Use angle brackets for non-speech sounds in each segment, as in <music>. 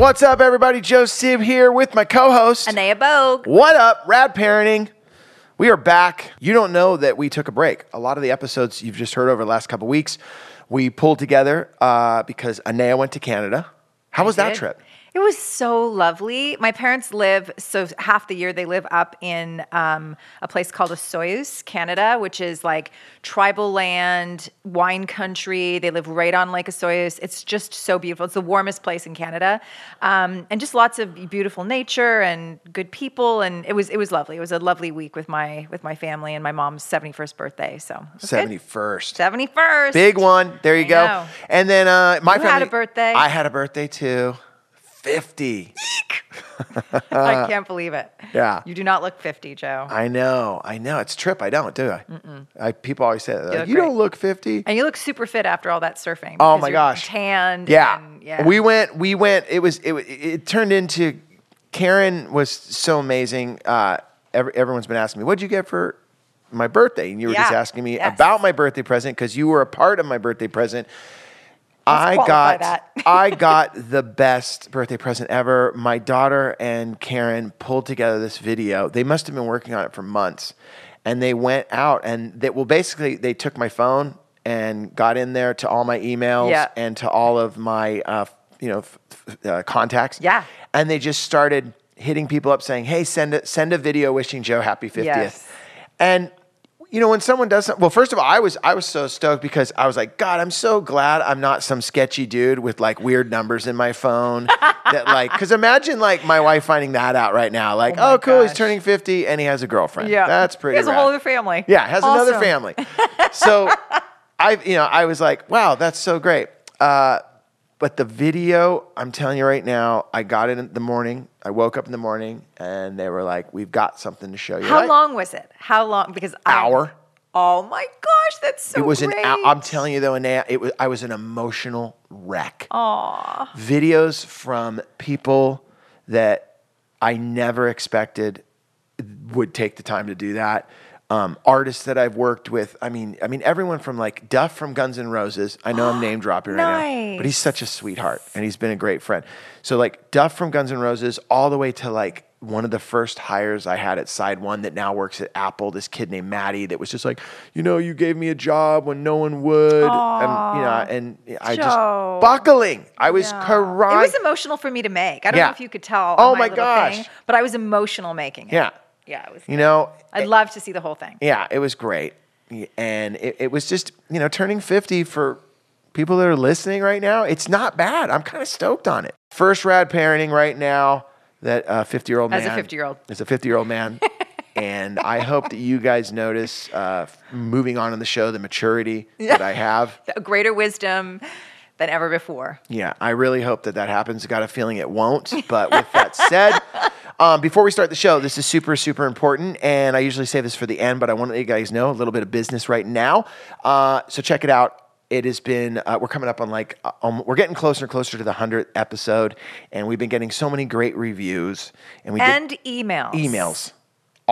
What's up, everybody? Joe Sib here with my co-host. Anea Bogue. What up, Rad Parenting? We are back. You don't know that we took a break. A lot of the episodes you've just heard over the last couple weeks, we pulled together uh, because Anea went to Canada. How was that did. trip? It was so lovely. My parents live, so half the year they live up in um, a place called Osoyoos, Canada, which is like tribal land, wine country. They live right on Lake Osoyoos. It's just so beautiful. It's the warmest place in Canada, um, and just lots of beautiful nature and good people. And it was it was lovely. It was a lovely week with my with my family and my mom's seventy first birthday. So it was good. 71st. seventy first, Big one. There you I go. know. And then uh, my You family had a birthday. I had a birthday too. 50. <laughs> I can't believe it. Yeah. you do not look fifty, Joe. I know. I know. It's a trip. I don't, do I? I people always say that. Like, look you don't look 50. And you look super fit after all that surfing. Oh my you're gosh. Tanned. Yeah. and- yeah. We went, we went, it was, it, it turned into, Karen was so amazing. Uh, every, everyone's been asking me, what'd you get for my birthday? And you were just asking me Yes. about my birthday present because you were a part of my birthday present. I got. <laughs> I <laughs> got the best birthday present ever. My daughter and Karen pulled together this video. They must have been working on it for months. And they went out and they, well, basically, they took my phone and got in there to all my emails Yeah. and to all of my, uh, you know, f- f- uh, contacts. Yeah. And they just started hitting people up saying, hey, send a, send a video wishing Joe happy 50th. Yes. And you know when someone does something, well, first of all, I was I was so stoked because I was like, God, I'm so glad I'm not some sketchy dude with like weird numbers in my phone. <laughs> that like, because imagine like my wife finding that out right now, like, Oh oh, cool, he's turning 50 and he has a girlfriend. yeah. that's pretty. He has a whole other family. Yeah, has another family. <laughs> So I, you know, I was like, wow, that's so great. Uh, but the video, I'm telling you right now, I got it in the morning. I woke up in the morning and they were like, we've got something to show you. How I- long was it? How long? Because I- Hour. Oh my gosh, that's so it was great. an. hou- I'm telling you though, Anea, it was. I was an emotional wreck. Aw. Videos from people that I never expected would take the time to do that. Um, artists that I've worked with. I mean, I mean everyone from like Duff from Guns N' Roses. I know I'm <gasps> name dropping right now, but he's such a sweetheart and he's been a great friend. So like Duff from Guns N' Roses, all the way to like one of the first hires I had at Side One that now works at Apple. This kid named Maddie that was just like, you know, you gave me a job when no one would, and you know, and I Joe. just buckling. I was Yeah. crying. It was emotional for me to make. I don't Yeah. know if you could tell. Oh my little gosh. Thing, but I was emotional making it. yeah, Yeah, it was. you know, I'd love to see the whole thing. Yeah, it was great. And it, it was just, you know, turning 50 for people that are listening right now, it's not bad. I'm kind of stoked on it. First rad parenting right now that 50 year old man. As a 50-year-old. As a 50 year old man. <laughs> and I hope that you guys notice uh, moving on in the show the maturity that I have. <laughs> A greater wisdom than ever before. Yeah, I really hope that that happens. Got a feeling it won't. But with that said, <laughs> um, before we start the show, this is super, super important. And I usually say this for the end, but I want to let you guys know a little bit of business right now. Uh, so check it out. It has been, uh, we're coming up on like, uh, um, we're getting closer and closer to the 100th episode. And we've been getting so many great reviews. And we And did emails.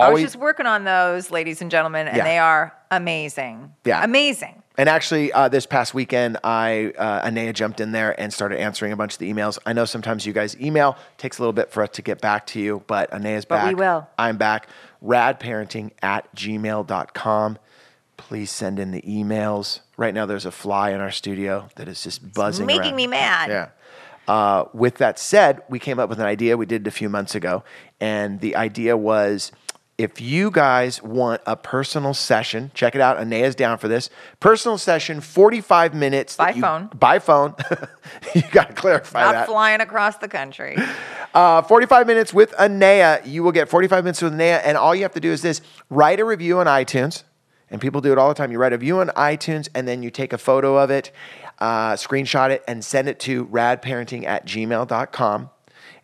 Emails. I was just working on those, ladies and gentlemen, and Yeah. they are amazing. Yeah. Amazing. And actually, uh, this past weekend, I uh, Anea jumped in there and started answering a bunch of the emails. I know sometimes you guys email takes a little bit for us to get back to you, but Anea's But back. we will. I'm back. Radparenting at gmail.com. Please send in the emails. Right now, there's a fly in our studio that is just buzzing. it's making around. me mad. Yeah. Uh, with that said, we came up with an idea. We did it a few months ago, and the idea was if you guys want a personal session, check it out. Anea's down for this personal session, forty-five minutes By you- phone. By phone. <laughs> you got to clarify Not that. flying across the country. Uh, 45 minutes with Anea. You will get 45 minutes with Anea, and all you have to do is this write a review on iTunes. And people do it all the time. You write a review on iTunes, and then you take a photo of it, uh, screenshot it, and send it to radparenting at gmail.com.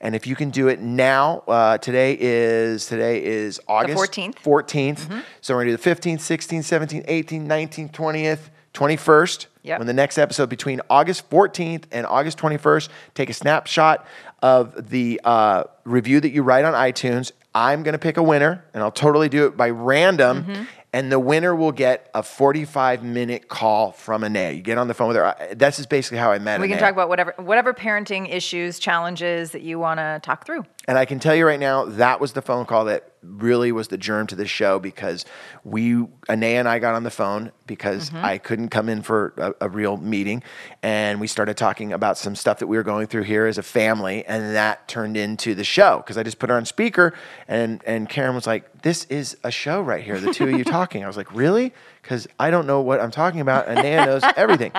And if you can do it now, uh, today is today is August 14th. 14th. So we're gonna do the 15th, 16th, 17th, 18th, 19th, 20th, 21st. Yep. When the next episode between August 14th and August 21st, take a snapshot of the uh, review that you write on iTunes. I'm going to pick a winner and I'll totally do it by random. And the winner will get a 45 minute call from Anea. You get on the phone with her. This is basically how I met We can Anea. talk about whatever whatever parenting issues, challenges that you want to talk through. And I can tell you right now, that was the phone call that really was the germ to this show because we, Anea and I got on the phone because mm-hmm. I couldn't come in for a, a real meeting. And we started talking about some stuff that we were going through here as a family. And that turned into the show because I just put her on speaker. And, and Karen was like, This is a show right here, the two of you <laughs> talking. I was like, Really? Because I don't know what I'm talking about. Anea knows everything.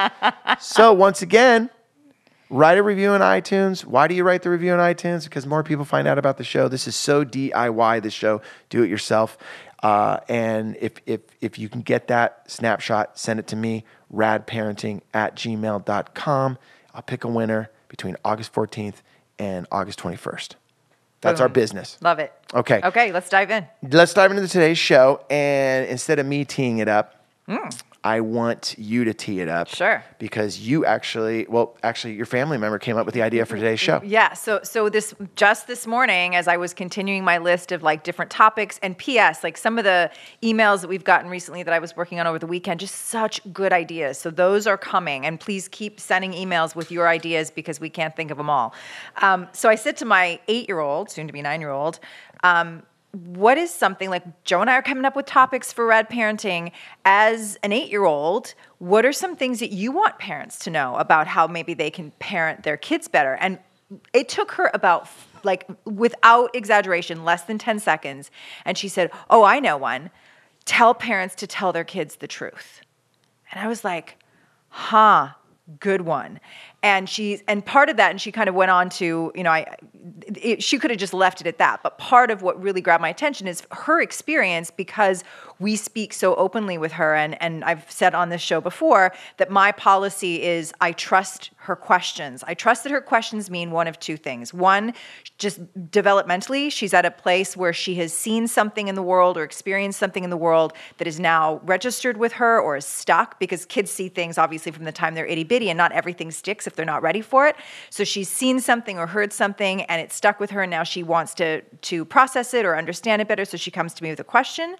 So once again, Write a review on iTunes. Why do you write the review on iTunes? Because more people find out about the show. This is so DIY, this show. Do it yourself. Uh, and if, if, if you can get that snapshot, send it to me, radparenting at gmail.com. I'll pick a winner between August 14th and August 21st. That's our business. Love it. Okay. Okay, let's dive in. Let's dive into today's show. And instead of me teeing it up, I want you to tee it up. Sure. Because you actually, well, actually, your family member came up with the idea for today's show. Yeah, so so this just this morning as I was continuing my list of like different topics and PS like some of the emails that we've gotten recently that I was working on over the weekend just such good ideas. So those are coming and please keep sending emails with your ideas because we can't think of them all. Um, so I said to my 8-year-old, soon to be 9-year-old, um, what is something like Joe and I are coming up with topics for rad parenting as an eight year old? What are some things that you want parents to know about how maybe they can parent their kids better? And it took her about, like, without exaggeration, less than 10 seconds. And she said, Oh, I know one. Tell parents to tell their kids the truth. And I was like, huh, good one. And she's and part of that, and she kind of went on to, you know, I it, she could have just left it at that. But part of what really grabbed my attention is her experience because we speak so openly with her, and and I've said on this show before that my policy is I trust her questions. I trust that her questions mean one of two things. One, just developmentally, she's at a place where she has seen something in the world or experienced something in the world that is now registered with her or is stuck because kids see things obviously from the time they're itty bitty and not everything sticks if they're not ready for it. So she's seen something or heard something and it's stuck with her and now she wants to to process it or understand it better. So she comes to me with a question.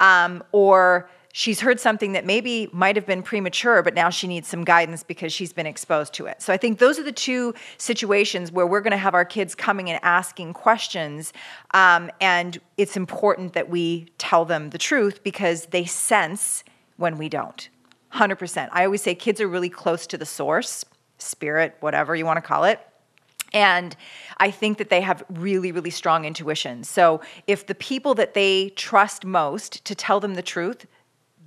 Um, or she's heard something that maybe might have been premature, but now she needs some guidance because she's been exposed to it. So I think those are the two situations where we're going to have our kids coming and asking questions. Um, and it's important that we tell them the truth because they sense when we don't. 100%. I always say kids are really close to the source, spirit, whatever you want to call it. And I think that they have really, really strong intuition. So if the people that they trust most to tell them the truth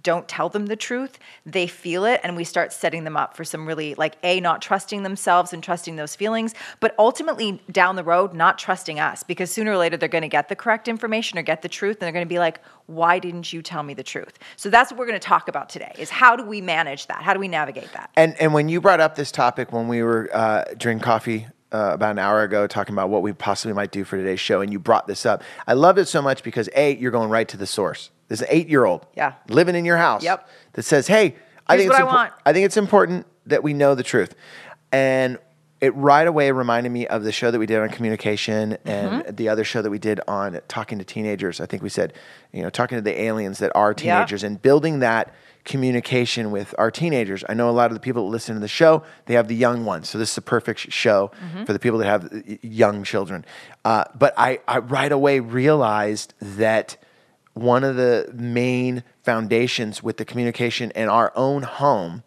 don't tell them the truth, they feel it, and we start setting them up for some really, like, A, not trusting themselves and trusting those feelings, but ultimately down the road, not trusting us because sooner or later they're gonna get the correct information or get the truth, and they're gonna be like, why didn't you tell me the truth? So that's what we're gonna talk about today is how do we manage that? How do we navigate that? And and when you brought up this topic when we were uh, drinking coffee uh, about an hour ago, talking about what we possibly might do for today's show, and you brought this up, I loved it so much because a you're going right to the source. There's an eight year old, Yeah. living in your house, Yep. that says, "Hey, I think what it's I want." I think it's important that we know the truth," and it right away reminded me of the show that we did on communication and Mm-hmm. the other show that we did on talking to teenagers. I think we said, you know, talking to the aliens that are teenagers and building that communication with our teenagers. I know a lot of the people that listen to the show, they have the young ones. So this is a perfect show Mm-hmm. for the people that have young children. Uh, but I, I right away realized that one of the main foundations with the communication in our own home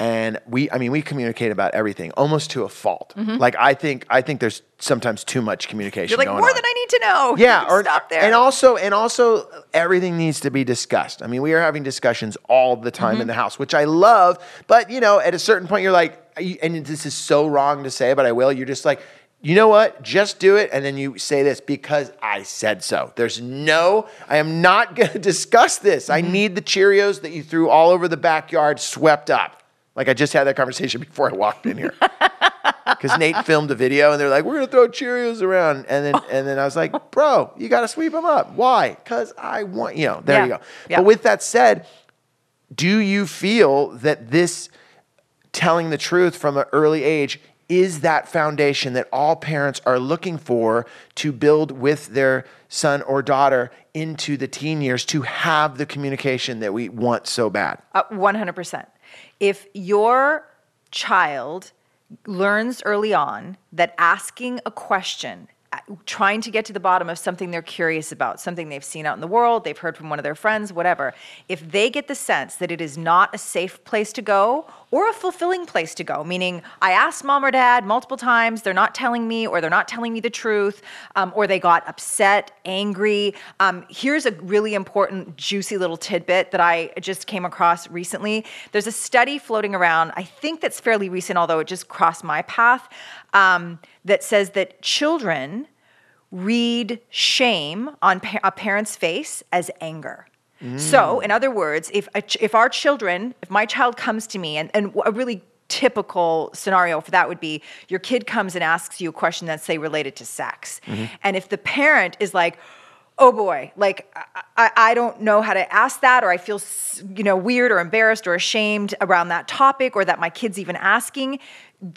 and we i mean we communicate about everything almost to a fault like i think i think there's sometimes too much communication Mm-hmm. You're like, more on. than I need to know. Yeah, <laughs> or stop there. And also, and also, everything needs to be discussed. I mean, we are having discussions all the time Mm-hmm. in the house, which I love. But you know, at a certain point, you're like, and this is so wrong to say, but I will. You're just like, you know what? Just do it, and then you say this because I said so. There's no, I am not <laughs> going to discuss this. Mm-hmm. I need the Cheerios that you threw all over the backyard swept up. Like I just had that conversation before I walked in here. <laughs> Because Nate filmed a video and they're like, "We're gonna throw Cheerios around," and then <laughs> and then I was like, "Bro, you got to sweep them up. Why? Because I want you know." There you go. Yeah. But with that said, do you feel that this telling the truth from an early age is that foundation that all parents are looking for to build with their son or daughter into the teen years to have the communication that we want so bad. Uh, 100%. If your child learns early on that asking a question trying to get to the bottom of something they're curious about, something they've seen out in the world, they've heard from one of their friends, whatever. If they get the sense that it is not a safe place to go or a fulfilling place to go, meaning I asked mom or dad multiple times, they're not telling me, or they're not telling me the truth, um, or they got upset, angry. Um, here's a really important, juicy little tidbit that I just came across recently. There's a study floating around, I think that's fairly recent, although it just crossed my path um, that says that children read shame on pa- a parent's face as anger. Mm. So, in other words, if, ch- if our children, if my child comes to me, and, and a really typical scenario for that would be your kid comes and asks you a question that's, say, related to sex. Mm-hmm. And if the parent is like, oh boy, like I, I, don't know how to ask that, or I feel, you know, weird or embarrassed or ashamed around that topic, or that my kid's even asking.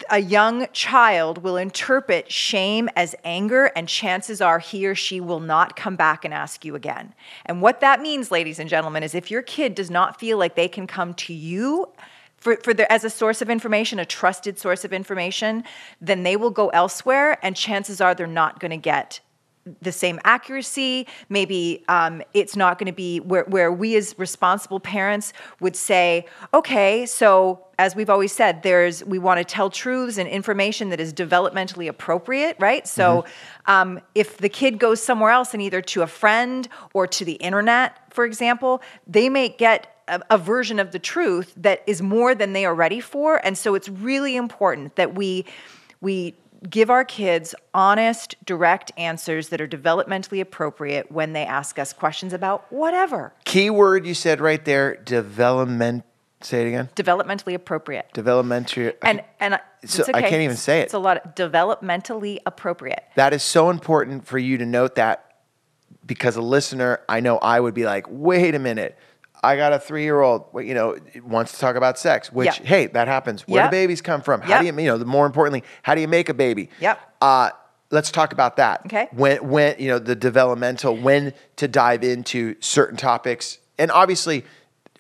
A young child will interpret shame as anger, and chances are he or she will not come back and ask you again. And what that means, ladies and gentlemen, is if your kid does not feel like they can come to you for, for the, as a source of information, a trusted source of information, then they will go elsewhere, and chances are they're not going to get the same accuracy. Maybe um, it's not going to be where, where we as responsible parents would say, okay, so as we've always said, there's we want to tell truths and information that is developmentally appropriate, right? So mm-hmm. um, if the kid goes somewhere else and either to a friend or to the internet, for example, they may get a, a version of the truth that is more than they are ready for. And so it's really important that we we give our kids honest, direct answers that are developmentally appropriate when they ask us questions about whatever. Key word you said right there development. Say it again. Developmentally appropriate. Developmentally. And and so okay. I can't even say it. It's a lot of developmentally appropriate. That is so important for you to note that because a listener, I know I would be like, wait a minute I got a three year old, you know, wants to talk about sex, which, yep. hey, that happens. Where yep. do babies come from? How yep. do you, you know, the more importantly, how do you make a baby? Yep. Uh, let's talk about that. Okay. When, when, you know, the developmental, when to dive into certain topics. And obviously,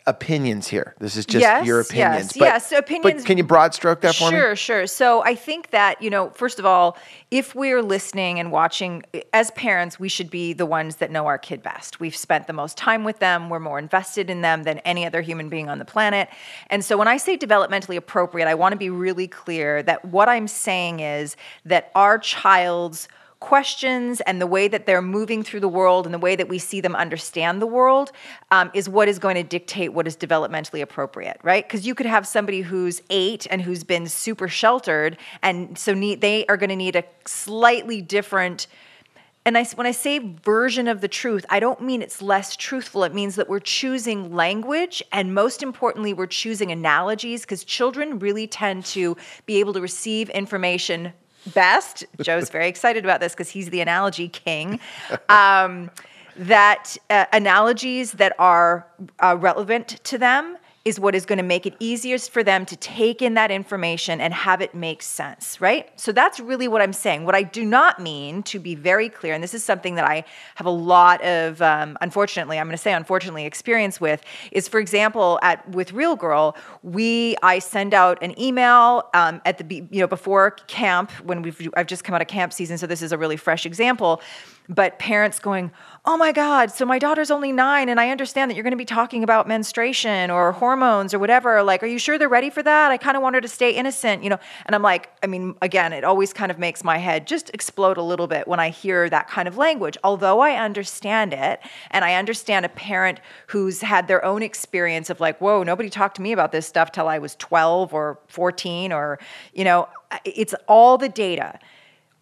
opinions here. This is just yes, your opinions. Yes, but, yes, opinions. But can you broad stroke that for sure, me? Sure, sure. So I think that, you know, first of all, if we're listening and watching, as parents, we should be the ones that know our kid best. We've spent the most time with them, we're more invested in them than any other human being on the planet. And so when I say developmentally appropriate, I want to be really clear that what I'm saying is that our child's questions and the way that they're moving through the world and the way that we see them understand the world um, is what is going to dictate what is developmentally appropriate, right? Because you could have somebody who's eight and who's been super sheltered, and so need, they are going to need a slightly different. And I, when I say version of the truth, I don't mean it's less truthful. It means that we're choosing language, and most importantly, we're choosing analogies because children really tend to be able to receive information best. Joe's <laughs> very excited about this because he's the analogy king. Um, that uh, analogies that are uh, relevant to them is what is going to make it easiest for them to take in that information and have it make sense, right? So that's really what I'm saying. What I do not mean, to be very clear, and this is something that I have a lot of, um, unfortunately, I'm going to say unfortunately, experience with, is for example, at with Real Girl, we I send out an email um, at the you know before camp when we've I've just come out of camp season, so this is a really fresh example but parents going, oh my God, so my daughter's only nine, and I understand that you're going to be talking about menstruation or hormones or whatever. Like, are you sure they're ready for that? I kind of want her to stay innocent, you know? And I'm like, I mean, again, it always kind of makes my head just explode a little bit when I hear that kind of language. Although I understand it, and I understand a parent who's had their own experience of like, whoa, nobody talked to me about this stuff till I was 12 or 14, or, you know, it's all the data,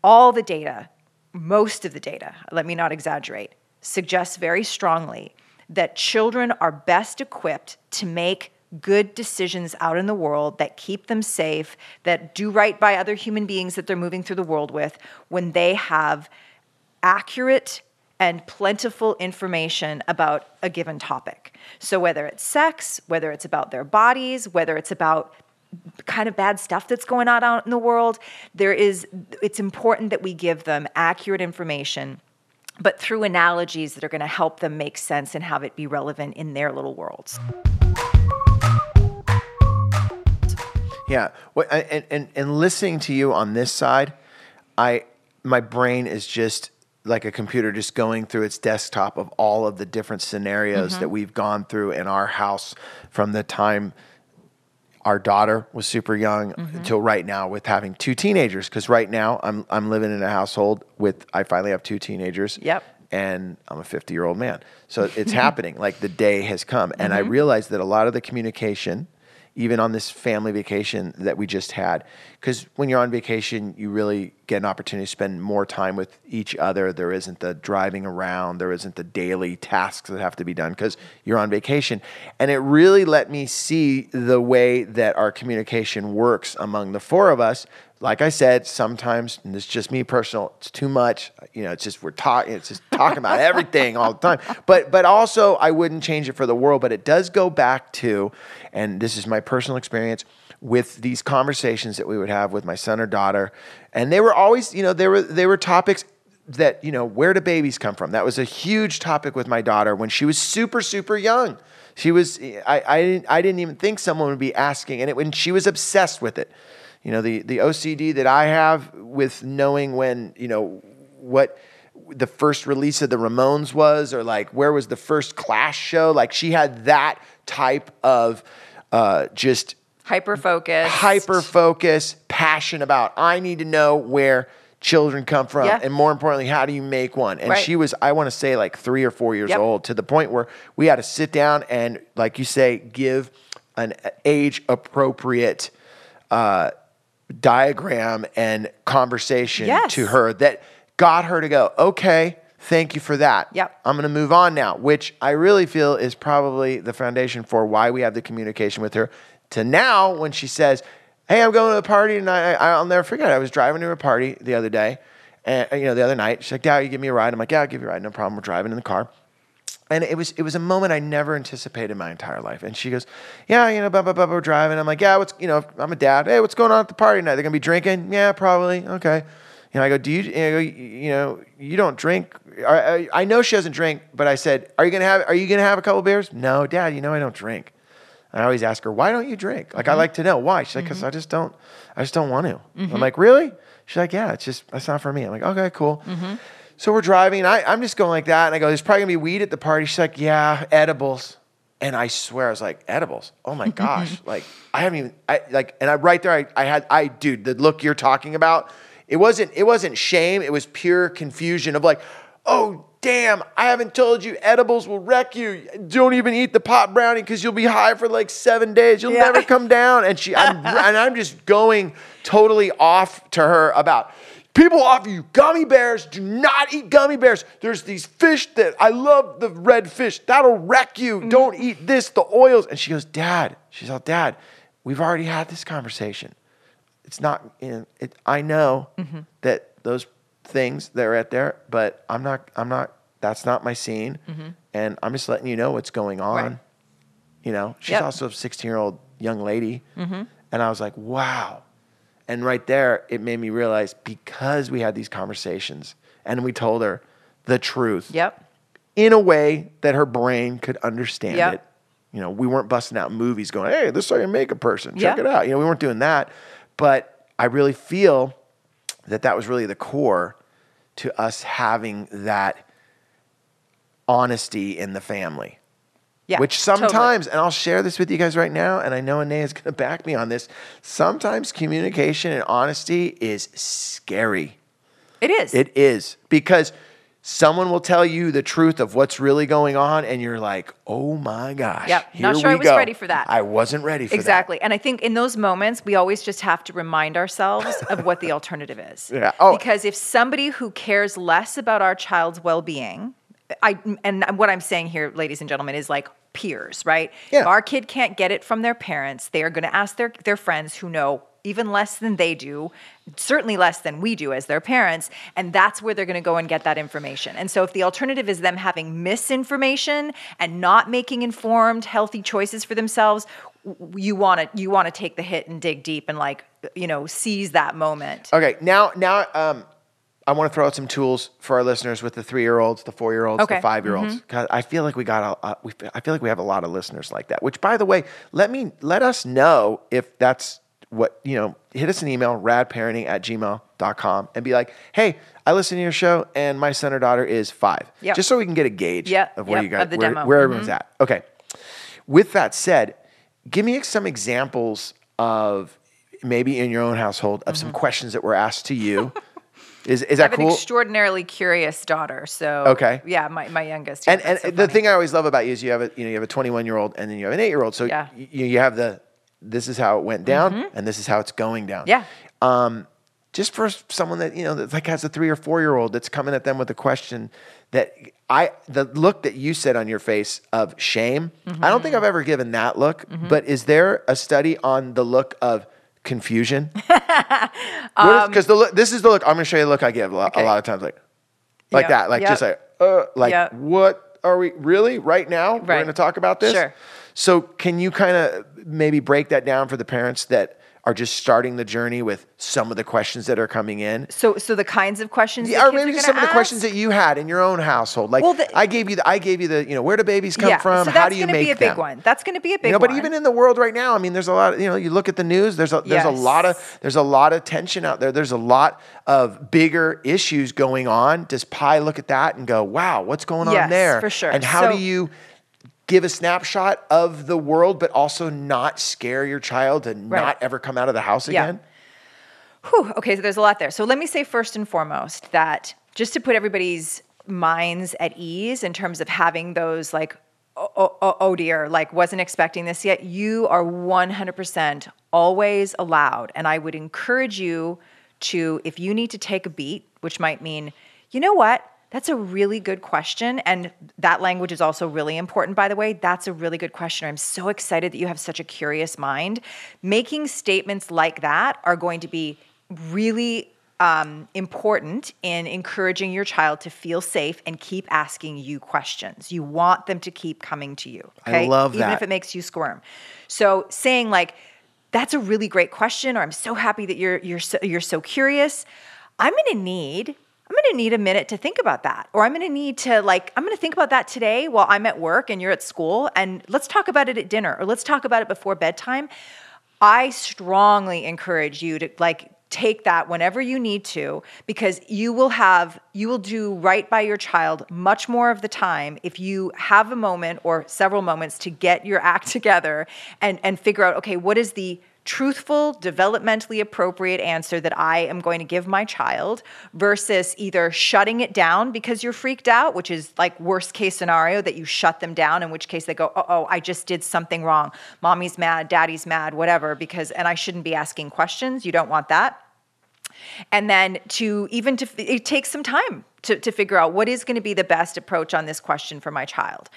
all the data most of the data, let me not exaggerate, suggests very strongly that children are best equipped to make good decisions out in the world that keep them safe, that do right by other human beings that they're moving through the world with, when they have accurate and plentiful information about a given topic. So, whether it's sex, whether it's about their bodies, whether it's about kind of bad stuff that's going on out in the world. There is, it's important that we give them accurate information, but through analogies that are going to help them make sense and have it be relevant in their little worlds. Yeah. And, and and listening to you on this side, I my brain is just like a computer just going through its desktop of all of the different scenarios mm-hmm. that we've gone through in our house from the time our daughter was super young mm-hmm. until right now with having two teenagers because right now I'm I'm living in a household with I finally have two teenagers. Yep. And I'm a 50 year old man. So it's <laughs> happening. Like the day has come. And I mm-hmm. realized that a lot of the communication, even on this family vacation that we just had, because when you're on vacation, you really get an opportunity to spend more time with each other. There isn't the driving around, there isn't the daily tasks that have to be done because you're on vacation. And it really let me see the way that our communication works among the four of us. Like I said, sometimes, and this is just me personal, it's too much. You know, it's just we're talking, it's just talking about <laughs> everything all the time. But but also I wouldn't change it for the world. But it does go back to, and this is my personal experience with these conversations that we would have with my son or daughter. And they were always, you know, they were they were topics that, you know, where do babies come from? That was a huge topic with my daughter when she was super, super young. She was I, I didn't I didn't even think someone would be asking and it when she was obsessed with it. You know, the the OCD that I have with knowing when, you know, what the first release of the Ramones was or like where was the first Clash show? Like she had that type of uh, just hyper focus, hyper focus, passion about I need to know where children come from Yeah. and more importantly how do you make one and Right. she was i want to say like three or four years Yep. old to the point where we had to sit down and like you say give an age appropriate uh, diagram and conversation Yes. to her that got her to go okay thank you for that. Yep. i'm going to move on now which i really feel is probably the foundation for why we have the communication with her to now when she says hey i'm going to a party and I, I, i'll never forget. I was driving to a party the other day and you know the other night. She's like dad you give me a ride. I'm like yeah i'll give you a ride. No problem. We're driving in the car and it was it was a moment I never anticipated in my entire life. And she goes, "Yeah, you know, blah blah blah, we're driving." I'm like, "Yeah, what's you know, I'm a dad. Hey, what's going on at the party tonight? They're gonna be drinking? Yeah, probably. Okay." You know, I go, "Do you you know, you, know, you don't drink?" I, I, I know she doesn't drink, but I said, "Are you gonna have Are you gonna have a couple beers?" No, Dad. You know I don't drink. I always ask her, "Why don't you drink?" Like I mm-hmm. like to know why. She's like, mm-hmm. "Cause I just don't. I just don't want to." I'm mm-hmm. like, "Really?" She's like, "Yeah, it's just that's not for me." I'm like, "Okay, cool." So we're driving, and I, I'm just going like that, and I go, "There's probably gonna be weed at the party." She's like, "Yeah, edibles." And I swear, I was like, "Edibles? Oh my <laughs> gosh!" like I haven't even, I like, and I right there, I, I had, I dude, the look you're talking about, it wasn't, it wasn't shame, it was pure confusion of like, "Oh damn, I haven't told you edibles will wreck you. Don't even eat the pot brownie because you'll be high for like seven days. You'll Yeah. never come down." And she, I'm, <laughs> and I'm just going totally off to her about. People offer you gummy bears. Do not eat gummy bears. There's these fish that I love the red fish. That'll wreck you. Mm. Don't eat this, the oils. And she goes, Dad, she's all, Dad, we've already had this conversation. It's not, you know, it, I know mm-hmm. that those things that are out there, but I'm not, I'm not, that's not my scene. Mm-hmm. And I'm just letting you know what's going on. Right. You know, she's Yep. also a 16 year old young lady. Mm-hmm. And I was like, wow. And right there, it made me realize because we had these conversations and we told her the truth Yep. in a way that her brain could understand Yep. it. You know, we weren't busting out movies going, hey, this is how you make a person. Check Yeah. it out. You know, we weren't doing that. But I really feel that that was really the core to us having that honesty in the family. Yeah. Which totally. sometimes, and I'll share this with you guys right now, and I know Anea is going to back me on this. Sometimes communication and honesty is scary. It is. It is because someone will tell you the truth of what's really going on, and you're like, "Oh my gosh!" Yep. here Not sure I was go." ready for that. I wasn't ready for that. Exactly. And I think in those moments, we always just have to remind ourselves of what the <laughs> alternative is. Yeah. Oh. Because if somebody who cares less about our child's well being, I and what I'm saying here, ladies and gentlemen, is like peers, right? Yeah. If our kid can't get it from their parents, they are going to ask their, their friends who know even less than they do, certainly less than we do as their parents, and that's where they're going to go and get that information. And so if the alternative is them having misinformation and not making informed, healthy choices for themselves, you want to you want to take the hit and dig deep and like you know seize that moment. Okay, now now um, I want to throw out some tools for our listeners with the three year olds, the four year olds, Okay. the five year olds. I feel like we got a, uh, we, I feel like we have a lot of listeners like that. Which, by the way, let me let us know if that's what you know. Hit us an email radparenting at gmail.com and be like, hey, I listen to your show and my son or daughter is five. Yep. Just so we can get a gauge Yep, of where yep, you guys the where. Mm-hmm. where everyone's at. Okay. With that said, give me some examples of maybe in your own household of some questions that were asked to you. <laughs> is is I that have an extraordinarily curious daughter, so Okay. yeah, my, my youngest. yeah, and and so the thing I always love about you is you have a you know you have a 21 year old and then you have an 8 year old. So Yeah. you, you have the this is how it went down mm-hmm. and this is how it's going down. Yeah. Um, just for someone that you know that like has a three or four year old that's coming at them with a question that I the look that you said on your face of shame. I don't think mm-hmm. I've ever given that look. Mm-hmm. But is there a study on the look of confusion? <laughs> Because the look, this is the look. I'm going to show you the look I give a lot, Okay. a lot of times, like like Yep, that, like yep. just like uh, like Yep. what are we really right now? We're going to talk about this. Sure. So can you kind of maybe break that down for the parents that are just starting the journey with some of the questions that are coming in? so so the kinds of questions. Yeah, that or maybe are just gonna some of the questions that you had in your own household. Like Well, the- I gave you, the, I gave you the, you know, where do babies come yeah, from? So How do you make them? That's gonna be a big them? one. That's going to be a big You know, but one. even in the world right now, I mean, there's a lot. Of, you know, you look at the news. There's a there's a lot of there's a lot of tension out there. There's a lot of bigger issues going on. Does Pi look at that and go, "Wow, what's going on Yes, there?" for sure. And how So- do you give a snapshot of the world, but also not scare your child to Right. not ever come out of the house Yeah. again? Whew, okay, so there's a lot there. So let me say first and foremost that just to put everybody's minds at ease in terms of having those like, oh, oh, oh, oh dear, like wasn't expecting this yet, you are 100% always allowed. And I would encourage you to, if you need to take a beat, which might mean, you know what? That's a really good question. And that language is also really important, by the way. That's a really good question. I'm so excited that you have such a curious mind. Making statements like that are going to be really um, important in encouraging your child to feel safe and keep asking you questions. You want them to keep coming to you. I Okay? love Even that. if it makes you squirm. So saying like, that's a really great question, or I'm so happy that you're you're so, you're so curious. I'm gonna need I'm gonna need a minute to think about that, or I'm gonna need to like I'm gonna think about that today while I'm at work and you're at school, and let's talk about it at dinner, or let's talk about it before bedtime. I strongly encourage you to like take that whenever you need to because you will have you will do right by your child much more of the time if you have a moment or several moments to get your act <laughs> together and and figure out okay what is the truthful developmentally appropriate answer that I am going to give my child versus either shutting it down because you're freaked out which is like worst case scenario that you shut them down in which case they go oh I just did something wrong. Mommy's mad daddy's mad whatever because and I shouldn't be asking questions. You don't want that. And then to even to it takes some time to, to figure out what is going to be the best approach on this question for my child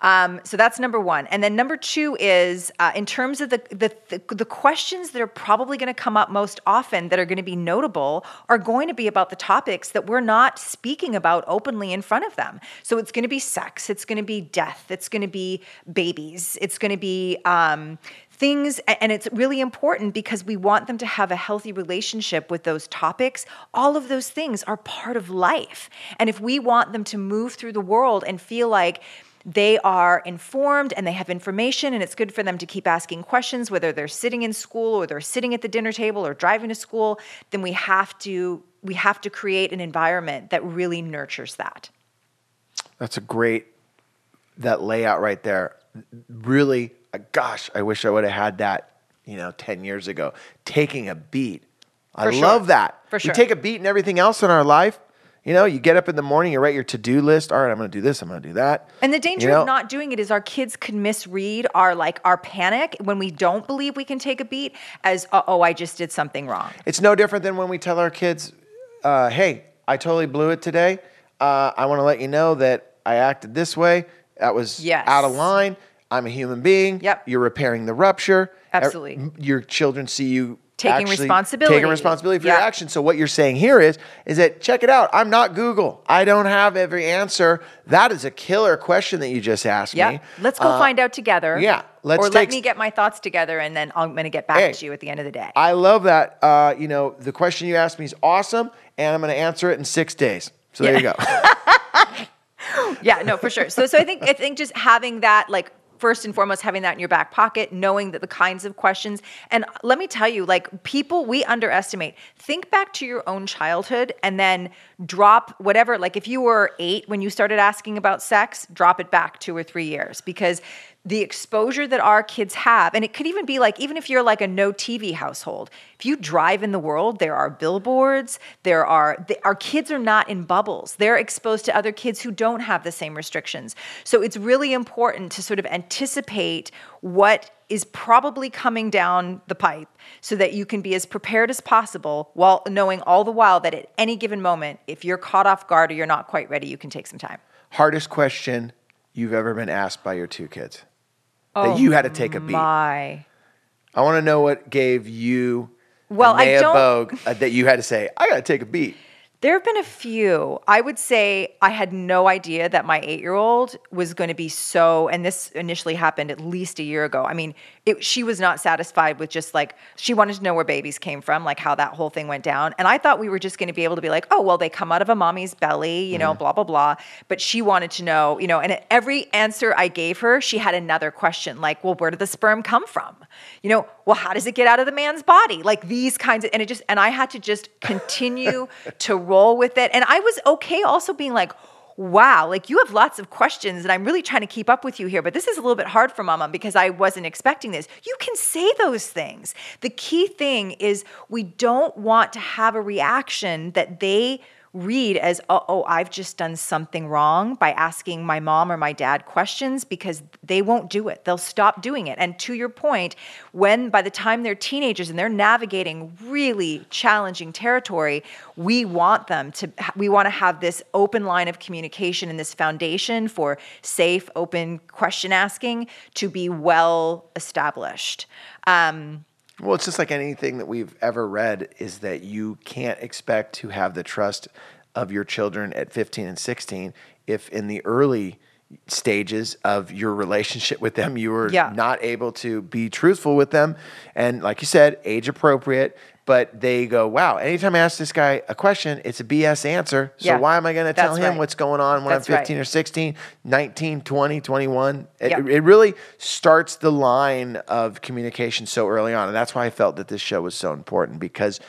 um, so that's number one. And then number two is uh, in terms of the, the, the, the questions that are probably going to come up most often that are going to be notable are going to be about the topics that we're not speaking about openly in front of them. So it's going to be sex it's going to be death it's going to be babies it's going to be um, things and it's really important because we want them to have a healthy relationship with those topics. All of those things are part of life. And if we want them to move through the world and feel like they are informed and they have information and it's good for them to keep asking questions whether they're sitting in school or they're sitting at the dinner table or driving to school then we have to we have to create an environment that really nurtures that That's a great that layout right there. Really, uh, gosh, I wish I would have had that, you know, 10 years ago. Taking a beat. I For sure. love that. For sure. We take a beat in everything else in our life. You know, you get up in the morning, you write your to-do list. All right, I'm going to do this, I'm going to do that. And the danger You know? of not doing it is our kids can misread our like our panic when we don't believe we can take a beat as "Uh, oh I just did something wrong. It's no different than when we tell our kids, uh, "Hey, I totally blew it today. Uh, I want to let you know that I acted this way. That was Yes. out of line. I'm a human being. Yep. You're repairing the rupture. Absolutely. Your children see you." Taking responsibility. Taking responsibility for your Yeah. actions. So what you're saying here is, is that check it out. I'm not Google. I don't have every answer. That is a killer question that you just asked Yeah. me. Let's go Uh, find out together. yeah, let's or let me get my thoughts together and then I'm going to get back Hey, to you at the end of the day. I love that. Uh, you know, the question you asked me is awesome, and I'm going to answer it in six days. So there you go. <laughs> yeah, no, for sure. So, so I think I think just having that, like first and foremost, having that in your back pocket, knowing that the kinds of questions, and let me tell you, like people, we underestimate. Think back to your own childhood, and then drop whatever. Like if you were eight when you started asking about sex, drop it back two or three years because the exposure that our kids have, and it could even be like, even if you're like a no TV household, if you drive in the world, there are billboards, there are, the, our kids are not in bubbles. They're exposed to other kids who don't have the same restrictions. So it's really important to sort of anticipate what is probably coming down the pipe so that you can be as prepared as possible while knowing all the while that at any given moment, if you're caught off guard or you're not quite ready, you can take some time. Hardest question you've ever been asked by your two kids that you had to take a beat. My. I want to know what gave you, Well, I don't- Bogue, uh, that you had to say, I got to take a beat. There have been a few. I would say I had no idea that my eight year old was going to be so, and this initially happened at least a year ago. I mean, it, she was not satisfied with just like, she wanted to know where babies came from, like how that whole thing went down. And I thought we were just going to be able to be like, oh, well, they come out of a mommy's belly, you know, mm-hmm. blah, blah, blah. But she wanted to know, you know, and every answer I gave her, she had another question like, well, where did the sperm come from? You know, well, how does it get out of the man's body? Like these kinds of, and it just, and I had to just continue <laughs> to roll with it. And I was okay also being like, wow, like you have lots of questions and I'm really trying to keep up with you here, but this is a little bit hard for mama because I wasn't expecting this. You can say those things. The key thing is we don't want to have a reaction that they read as, oh, oh, I've just done something wrong by asking my mom or my dad questions because they won't do it. They'll stop doing it. And to your point, when by the time they're teenagers and they're navigating really challenging territory, we want them to, we want to have this open line of communication and this foundation for safe, open question asking to be well established. Um, Well, it's just like anything that we've ever read is that you can't expect to have the trust of your children at 15 and 16 if in the early stages of your relationship with them you were Yeah. not able to be truthful with them and like you said age appropriate but they go wow anytime i ask this guy a question it's a bs answer so Yeah. why am i going to tell That's him right. what's going on when That's i'm right. 15 or 16 19 20 21 it, Yeah. it really starts the line of communication so early on and that's why i felt that this show was so important because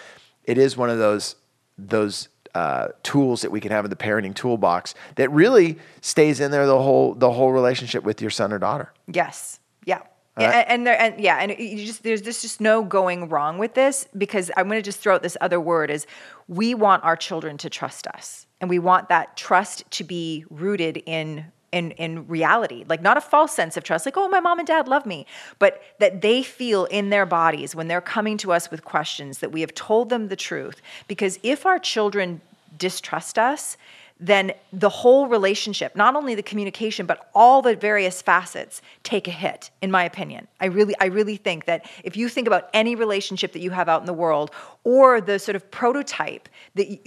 it is one of those those uh, tools that we can have in the parenting toolbox that really stays in there the whole the whole relationship with your son or daughter Yes. Yeah. Yeah, and, and there and yeah, and you just there's there's just no going wrong with this because I'm going to just throw out this other word is we want our children to trust us. And we want that trust to be rooted in in in reality. Like not a false sense of trust like oh my mom and dad love me, but that they feel in their bodies when they're coming to us with questions that we have told them the truth because if our children distrust us, then the whole relationship, not only the communication, but all the various facets take a hit, in my opinion. I really, I really think that if you think about any relationship that you have out in the world or the sort of prototype you,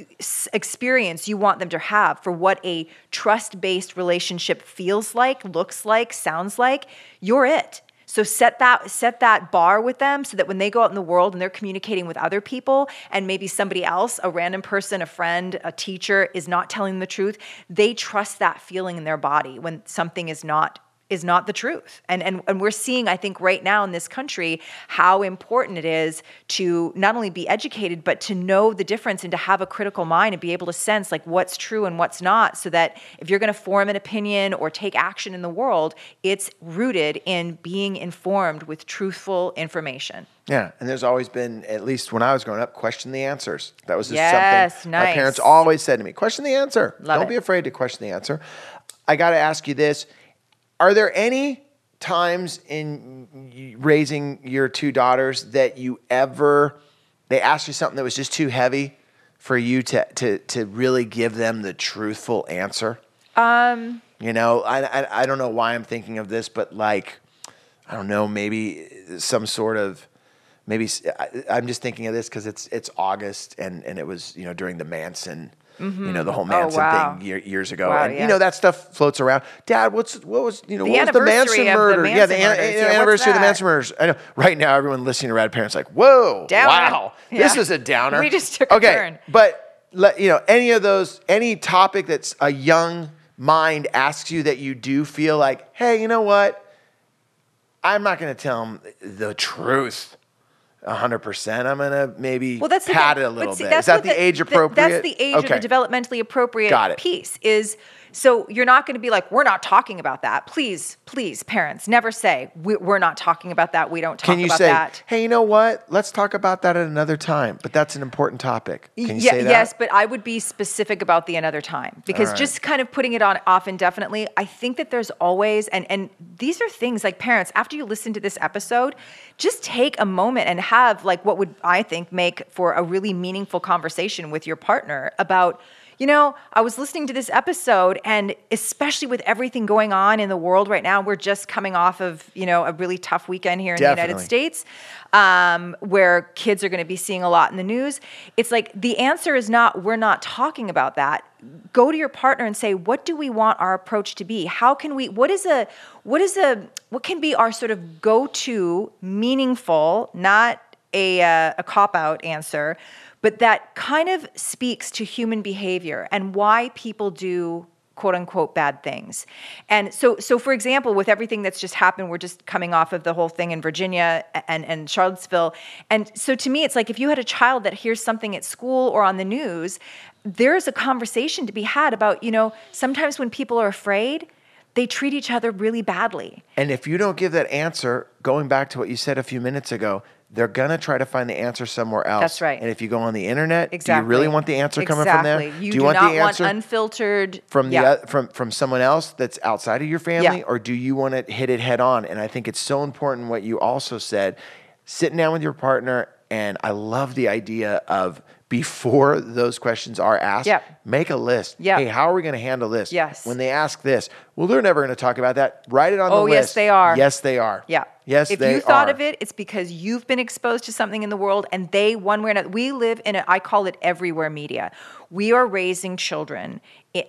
experience you want them to have for what a trust-based relationship feels like, looks like, sounds like, you're it. So set that set that bar with them so that when they go out in the world and they're communicating with other people and maybe somebody else, a random person, a friend, a teacher is not telling the truth, they trust that feeling in their body when something is not is not the truth. And, and and we're seeing, I think, right now in this country, how important it is to not only be educated, but to know the difference and to have a critical mind and be able to sense like what's true and what's not, so that if you're going to form an opinion or take action in the world, it's rooted in being informed with truthful information. Yeah, and there's always been, at least when I was growing up, question the answers. That was just Yes, something my parents always said to me: question the answer. Love Don't it. be afraid to question the answer. I got to ask you this: Are there any times in raising your two daughters that you ever they asked you something that was just too heavy for you to to to really give them the truthful answer? Um, You know, I, I I don't know why I'm thinking of this, but like, I don't know, maybe some sort of maybe I, am just thinking of this because it's it's August and and it was you know during the Manson. Mm-hmm. You know the whole oh, Manson Oh, wow. thing year, years ago, Wow, and yeah. you know that stuff floats around. Dad, what's what was you know The what was the Manson of the murder? yeah, the Manson an- Yeah, anniversary of the? Manson murders. I know. Right now, everyone listening to Rad Parents like, whoa, Downer. wow, this Yeah. is a downer. We just took a okay, turn. but let, you know any of those any topic that's a young mind asks you that you do feel like, hey, you know what? I'm not going to tell them the truth. 100%. I'm going to maybe Well, that's the pat it a little see, bit. Is that what the, age appropriate? That's the age okay. of the developmentally appropriate Got it. piece. Is so you're not going to be like, we're not talking about that. Please, please, parents, never say "We- we're not talking about that. We don't talk Can you about say, that. hey, you know what? Let's talk about that at another time. But that's an important topic. Can you Yeah, say that? Yes, but I would be specific about the another time because right. just kind of putting it on off indefinitely, I think that there's always and and these are things like parents. After you listen to this episode, just take a moment and have like what would I think make for a really meaningful conversation with your partner about. You know, I was listening to this episode, and especially with everything going on in the world right now, we're just coming off of, you know, a really tough weekend here in the United States. Um, where kids are going to be seeing a lot in the news. It's like the answer is not, we're not talking about that. Go to your partner and say, what do we want our approach to be? How can we, what is a, what is a, what can be our sort of go to meaningful, not a, uh, a cop out answer, but that kind of speaks to human behavior and why people do quote unquote bad things. And so so for example, with everything that's just happened, we're just coming off of the whole thing in Virginia and, and Charlottesville. And so to me, it's like if you had a child that hears something at school or on the news, there's a conversation to be had about, you know, sometimes when people are afraid, they treat each other really badly. And if you don't give that answer, going back to what you said a few minutes ago, they're gonna try to find the answer somewhere else. That's right. And if you go on the internet, Exactly. do you really want the answer coming from there? Exactly. You do do, want not the answer want unfiltered from the yeah. oth- from from someone else that's outside of your family, Yeah. or do you want to hit it head on? And I think it's so important what you also said, sitting down with your partner, and I love the idea of before those questions are asked, Yep. make a list. Yep. Hey, how are we going to handle this? Yes. When they ask this, well, they're never going to talk about that. Write it on Oh, the yes, they are. Yes, they are. Yeah. Yes, if they you thought are. of it, it's because you've been exposed to something in the world and they, one way or another, we live in a, I call it everywhere media. We are raising children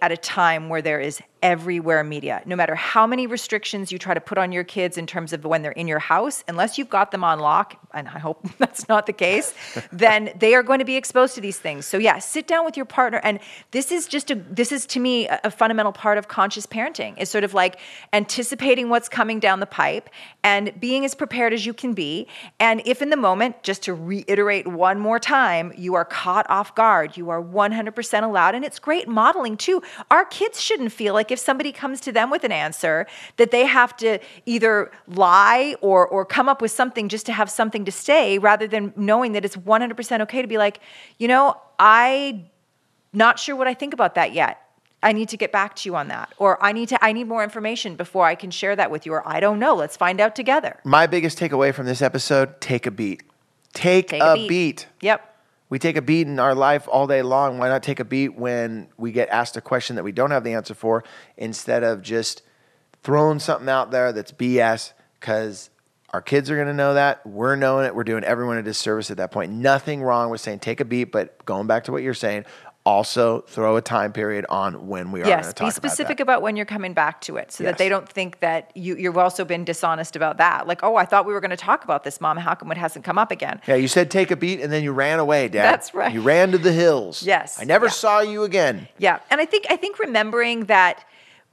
at a time where there is everywhere media. No matter how many restrictions you try to put on your kids in terms of when they're in your house, unless you've got them on lock, and I hope <laughs> that's not the case, <laughs> then they are going to be exposed to these things. So yeah, sit down with your partner and this is just a this is to me a, a fundamental part of conscious parenting. Is sort of like anticipating what's coming down the pipe and being as prepared as you can be. And if in the moment, just to reiterate one more time, you are caught off guard, you are 100% allowed and it's great modeling too. Our kids shouldn't feel like if somebody comes to them with an answer that they have to either lie or or come up with something just to have something to say rather than knowing that it's 100% okay to be like, you know, I not sure what I think about that yet. I need to get back to you on that. Or I need to I need more information before I can share that with you or I don't know, let's find out together. My biggest takeaway from this episode: take a beat. Take, Take a, a beat. beat. Yep. We take a beat in our life all day long. Why not take a beat when we get asked a question that we don't have the answer for instead of just throwing something out there that's BS? Because our kids are going to know that. We're knowing it. We're doing everyone a disservice at that point. Nothing wrong with saying take a beat, but going back to what you're saying, also throw a time period on when we are going Yes, to talk be specific about about, when you're coming back to it so Yes. that they don't think that you, you've also been dishonest about that. Like, oh, I thought we were going to talk about this, mom. How come it hasn't come up again? Yeah, you said take a beat and then you ran away, Dad. That's right. You ran to the hills. Yes, I never yeah. saw you again. Yeah, and I think I think remembering that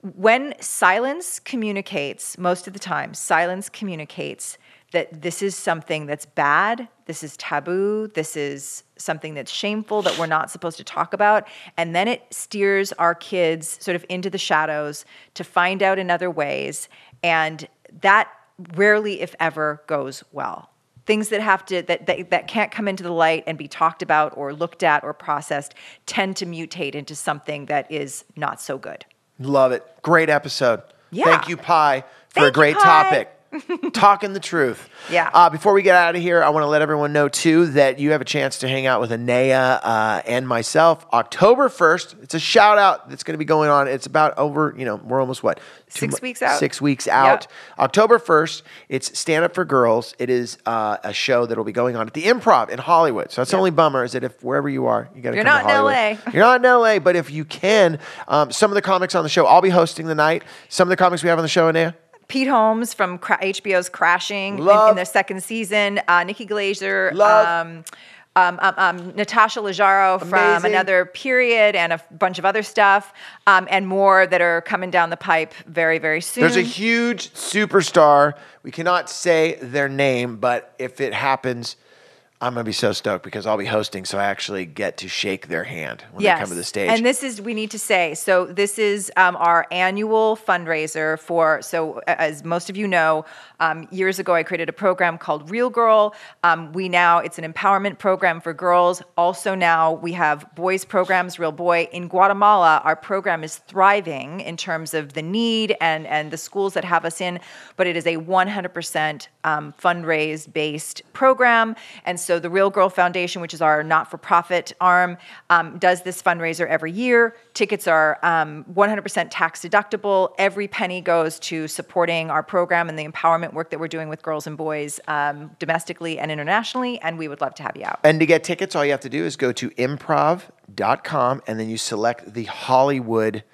when silence communicates, most of the time, silence communicates that this is something that's bad, this is taboo, this is something that's shameful that we're not supposed to talk about, and then it steers our kids sort of into the shadows to find out in other ways, and that rarely if ever goes well things that have to that, that that can't come into the light and be talked about or looked at or processed tend to mutate into something that is not so good. Love it. Great episode. Yeah. Thank you, Pi, for a Thank you, great Pi. topic. Talking the truth. <laughs> Yeah. Uh, before we get out of here, I want to let everyone know too that you have a chance to hang out with Anea uh, and myself October 1st. It's a shout out that's going to be going on. It's about over, you know, we're almost what? Six weeks out. Six weeks out. October 1st, it's Stand Up for Girls. It is uh, a show that will be going on at the Improv in Hollywood. So that's the only bummer is that if wherever you are, you got to You're come to not in Hollywood. LA. You're not in LA, but if you can, um, some of the comics on the show, I'll be hosting the night. Some of the comics we have on the show, Anea. Pete Holmes from HBO's Crashing in, in their second season. Uh, Nikki Glazer. Love. Um, um, um, um, Natasha Leggero from Amazing. another period and a bunch of other stuff, um, and more that are coming down the pipe very, very soon. There's a huge superstar. We cannot say their name, but if it happens, I'm gonna be so stoked because I'll be hosting, so I actually get to shake their hand when they come to the stage. And this is, we need to say, so this is um, our annual fundraiser for, so as most of you know, um, years ago I created a program called Real Girl. Um, we now, it's an empowerment program for girls. Also now we have boys programs, Real Boy. In Guatemala, our program is thriving in terms of the need and, and the schools that have us in, but it is a 100% um, fundraise based program. And so the Real Girl Foundation, which is our not for profit arm, um, does this fundraiser every year. Tickets are um, 100% tax deductible. Every penny goes to supporting our program and the empowerment work that we're doing with girls and boys um, domestically and internationally. And we would love to have you out. And to get tickets, all you have to do is go to improv.com and then you select the Hollywood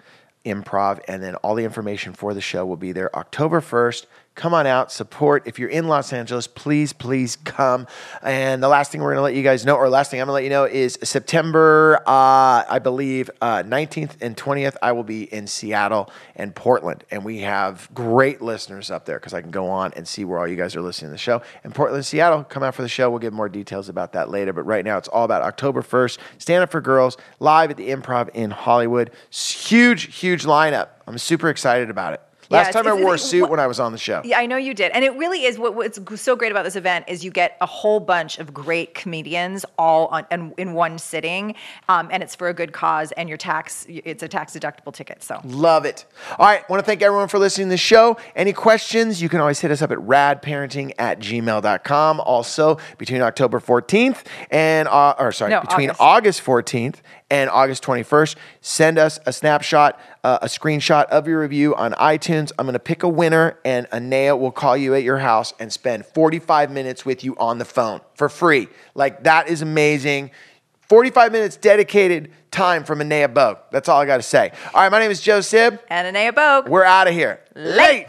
Improv, and then all the information for the show will be there October 1st. Come on out, support. If you're in Los Angeles, please, please come. And the last thing we're going to let you guys know, or last thing I'm going to let you know, is September, uh, I believe, uh, 19th and 20th, I will be in Seattle and Portland. And we have great listeners up there because I can go on and see where all you guys are listening to the show. And Portland, Seattle, come out for the show. We'll give more details about that later. But right now, it's all about October 1st. Stand Up for Girls, live at the Improv in Hollywood. Huge, huge lineup. I'm super excited about it. Yeah, Last it's- time I wore a suit when I was on the show. Yeah, I know you did. And it really is what, what's so great about this event is you get a whole bunch of great comedians all on in, in one sitting. Um, and it's for a good cause and your tax it's a tax deductible ticket. So Love it. All right. Want to thank everyone for listening to the show. Any questions, you can always hit us up at radparenting at gmail.com. Also, between October 14th and, uh, or sorry, No, between August. August 14th and August 21st, send us a snapshot, uh, a screenshot of your review on iTunes. I'm going to pick a winner, and Anea will call you at your house and spend 45 minutes with you on the phone for free. Like, that is amazing. 45 minutes dedicated time from Anea Bogue. That's all I got to say. All right, my name is Joe Sib. and Anea Bogue. We're out of here. Late.